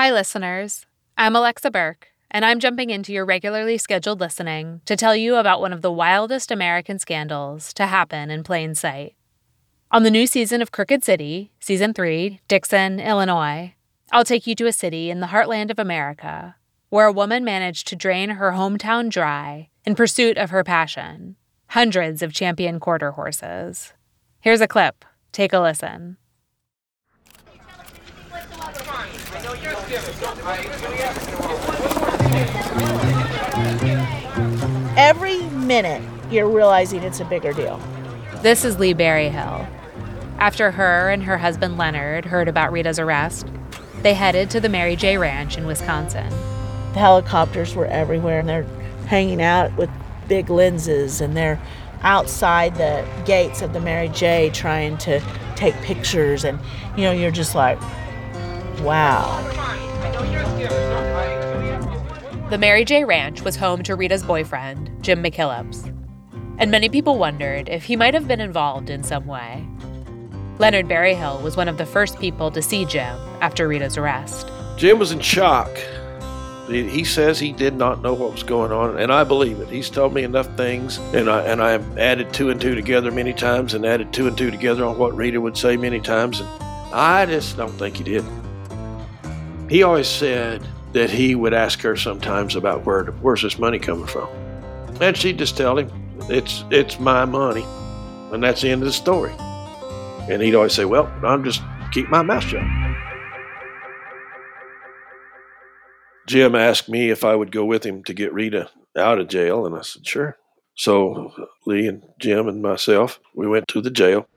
Hi, listeners. I'm Alexa Burke, and I'm jumping into your regularly scheduled listening to tell you about one of the wildest American scandals to happen in plain sight. On the new season of Crooked City, Season 3, Dixon, Illinois, I'll take you to a city in the heartland of America where a woman managed to drain her hometown dry in pursuit of her passion hundreds of champion quarter horses. Here's a clip. Take a listen. Every minute, you're realizing it's a bigger deal. This is Lee Berryhill. After her and her husband Leonard heard about Rita's arrest, they headed to the Mary J. Ranch in Wisconsin. The helicopters were everywhere, and they're hanging out with big lenses, and they're outside the gates of the Mary J. trying to take pictures. And, you know, you're just like, wow. The Mary J. Ranch was home to Rita's boyfriend, Jim McKillips. And many people wondered if he might have been involved in some way. Leonard Berryhill was one of the first people to see Jim after Rita's arrest. Jim was in shock. He he says he did not know what was going on, and I believe it. He's told me enough things, and I and I have added two and two together many times, and added two and two together on what Rita would say many times, and I just don't think he did. He always said that he would ask her sometimes about where where's this money coming from, and she'd just tell him it's it's my money, and that's the end of the story. And he'd always say, "Well, I'm just keep my mouth shut." Jim asked me if I would go with him to get Rita out of jail, and I said, sure. So Lee and Jim and myself, we went to the jail.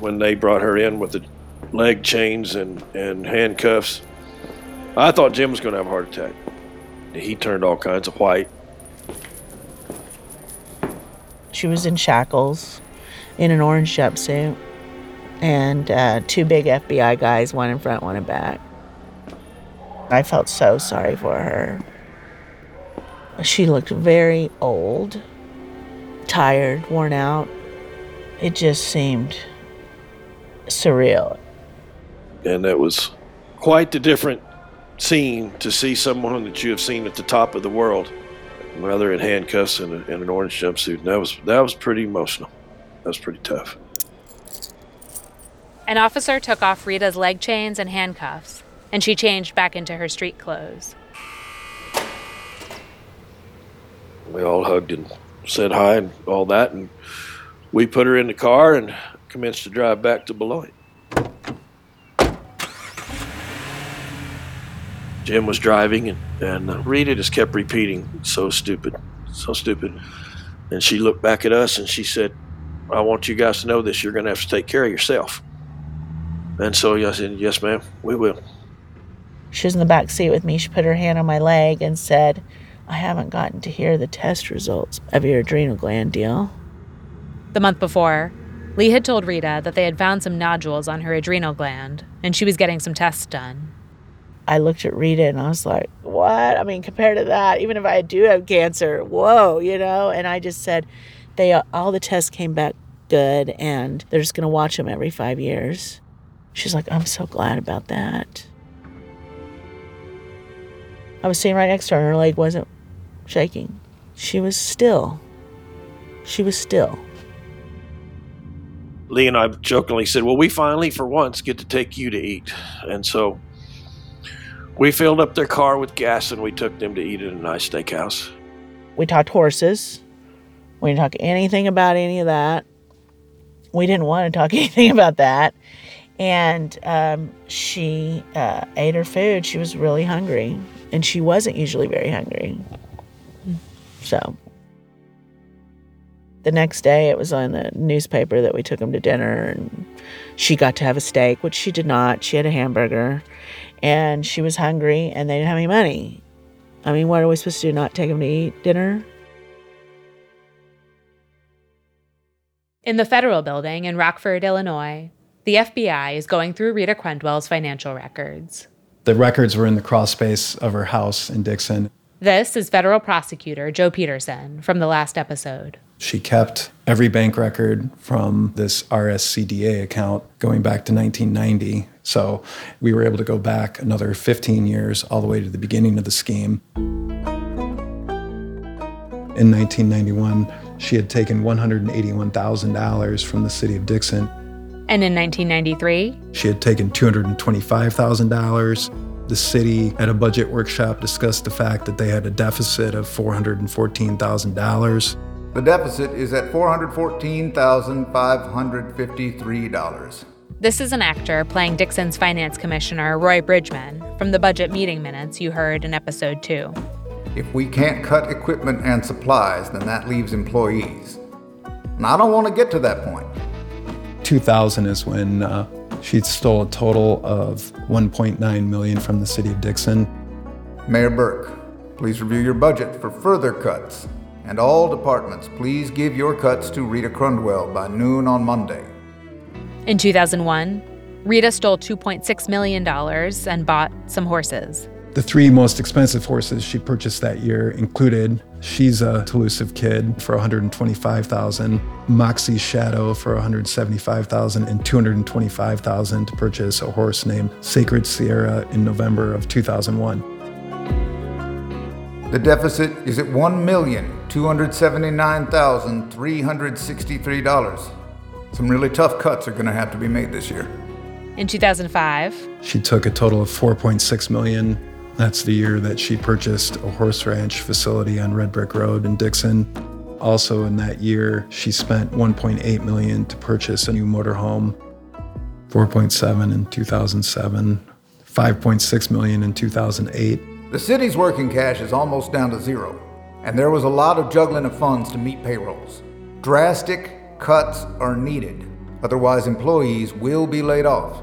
When they brought her in with the leg chains and, and handcuffs, I thought Jim was going to have a heart attack. He turned all kinds of white. She was in shackles, in an orange jumpsuit, and uh, two big FBI guys, one in front, one in back. I felt so sorry for her. She looked very old, tired, worn out. It just seemed surreal. And it was quite the different scene to see someone that you have seen at the top of the world, rather in handcuffs and, a, and an orange jumpsuit. And that was that was pretty emotional. That was pretty tough. An officer took off Rita's leg chains and handcuffs, and she changed back into her street clothes. We all hugged and said hi and all that, and we put her in the car and commenced to drive back to Beloit. Jim was driving, and, and uh, Rita just kept repeating, so stupid, so stupid. And she looked back at us and she said, I want you guys to know this. You're going to have to take care of yourself. And so I said, Yes, ma'am, we will. She was in the back seat with me. She put her hand on my leg and said, I haven't gotten to hear the test results of your adrenal gland deal. The month before, Lee had told Rita that they had found some nodules on her adrenal gland, and she was getting some tests done. I looked at Rita and I was like, What? I mean, compared to that, even if I do have cancer, whoa, you know? And I just said, they all the tests came back good and they're just going to watch them every five years. She's like, I'm so glad about that. I was sitting right next to her and her leg wasn't shaking. She was still. She was still. Lee and I jokingly said, Well, we finally, for once, get to take you to eat. And so we filled up their car with gas and we took them to eat at a nice steakhouse. We talked horses. We didn't talk anything about any of that. We didn't want to talk anything about that. And um, she uh, ate her food. She was really hungry. And she wasn't usually very hungry. So the next day, it was on the newspaper that we took him to dinner. And she got to have a steak, which she did not. She had a hamburger. And she was hungry, and they didn't have any money. I mean, what are we supposed to do? Not take him to eat dinner? In the federal building in Rockford, Illinois, the FBI is going through Rita Crundwell's financial records. The records were in the crawl space of her house in Dixon. This is federal prosecutor Joe Peterson from the last episode. She kept every bank record from this RSCDA account going back to 1990. So we were able to go back another 15 years all the way to the beginning of the scheme. In 1991, she had taken $181,000 from the city of Dixon. And in 1993, she had taken $225,000. The city at a budget workshop discussed the fact that they had a deficit of $414,000. The deficit is at $414,553. This is an actor playing Dixon's finance commissioner, Roy Bridgman, from the budget meeting minutes you heard in episode 2. If we can't cut equipment and supplies, then that leaves employees. And I don't want to get to that point. 2000 is when uh, she stole a total of 1.9 million from the city of Dixon. Mayor Burke, please review your budget for further cuts. And all departments, please give your cuts to Rita Crundwell by noon on Monday. In 2001, Rita stole $2.6 million and bought some horses. The three most expensive horses she purchased that year included She's a Elusive Kid for 125,000, Moxie's Shadow for 175,000, and 225,000 to purchase a horse named Sacred Sierra in November of 2001. The deficit is at $1,279,363. Some really tough cuts are going to have to be made this year. In 2005, she took a total of 4.6 million that's the year that she purchased a horse ranch facility on Red Brick Road in Dixon. Also in that year, she spent 1.8 million to purchase a new motorhome. 4.7 in 2007, 5.6 million in 2008. The city's working cash is almost down to zero, and there was a lot of juggling of funds to meet payrolls. Drastic cuts are needed, otherwise employees will be laid off.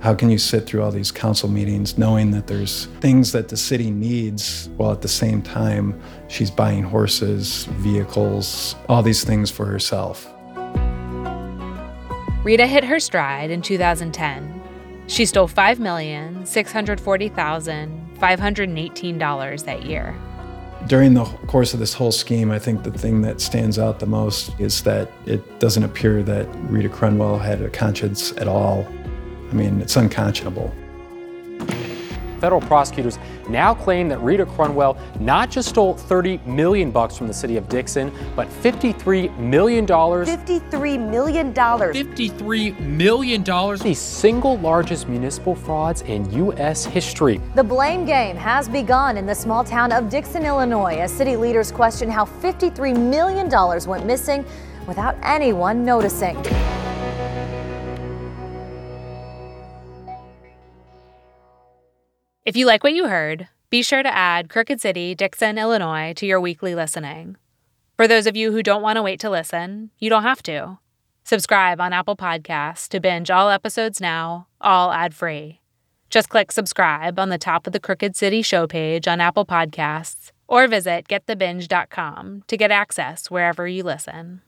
How can you sit through all these council meetings knowing that there's things that the city needs while at the same time she's buying horses, vehicles, all these things for herself? Rita hit her stride in 2010. She stole $5,640,518 that year. During the course of this whole scheme, I think the thing that stands out the most is that it doesn't appear that Rita Crundwell had a conscience at all I mean, it's unconscionable. Federal prosecutors now claim that Rita Crundwell not just stole 30 million bucks from the city of Dixon, but 53 million dollars. 53 million dollars. 53 million dollars. The single largest municipal frauds in U.S. history. The blame game has begun in the small town of Dixon, Illinois, as city leaders question how 53 million dollars went missing without anyone noticing. If you like what you heard, be sure to add Crooked City, Dixon, Illinois to your weekly listening. For those of you who don't want to wait to listen, you don't have to. Subscribe on Apple Podcasts to binge all episodes now, all ad free. Just click subscribe on the top of the Crooked City show page on Apple Podcasts or visit getthebinge.com to get access wherever you listen.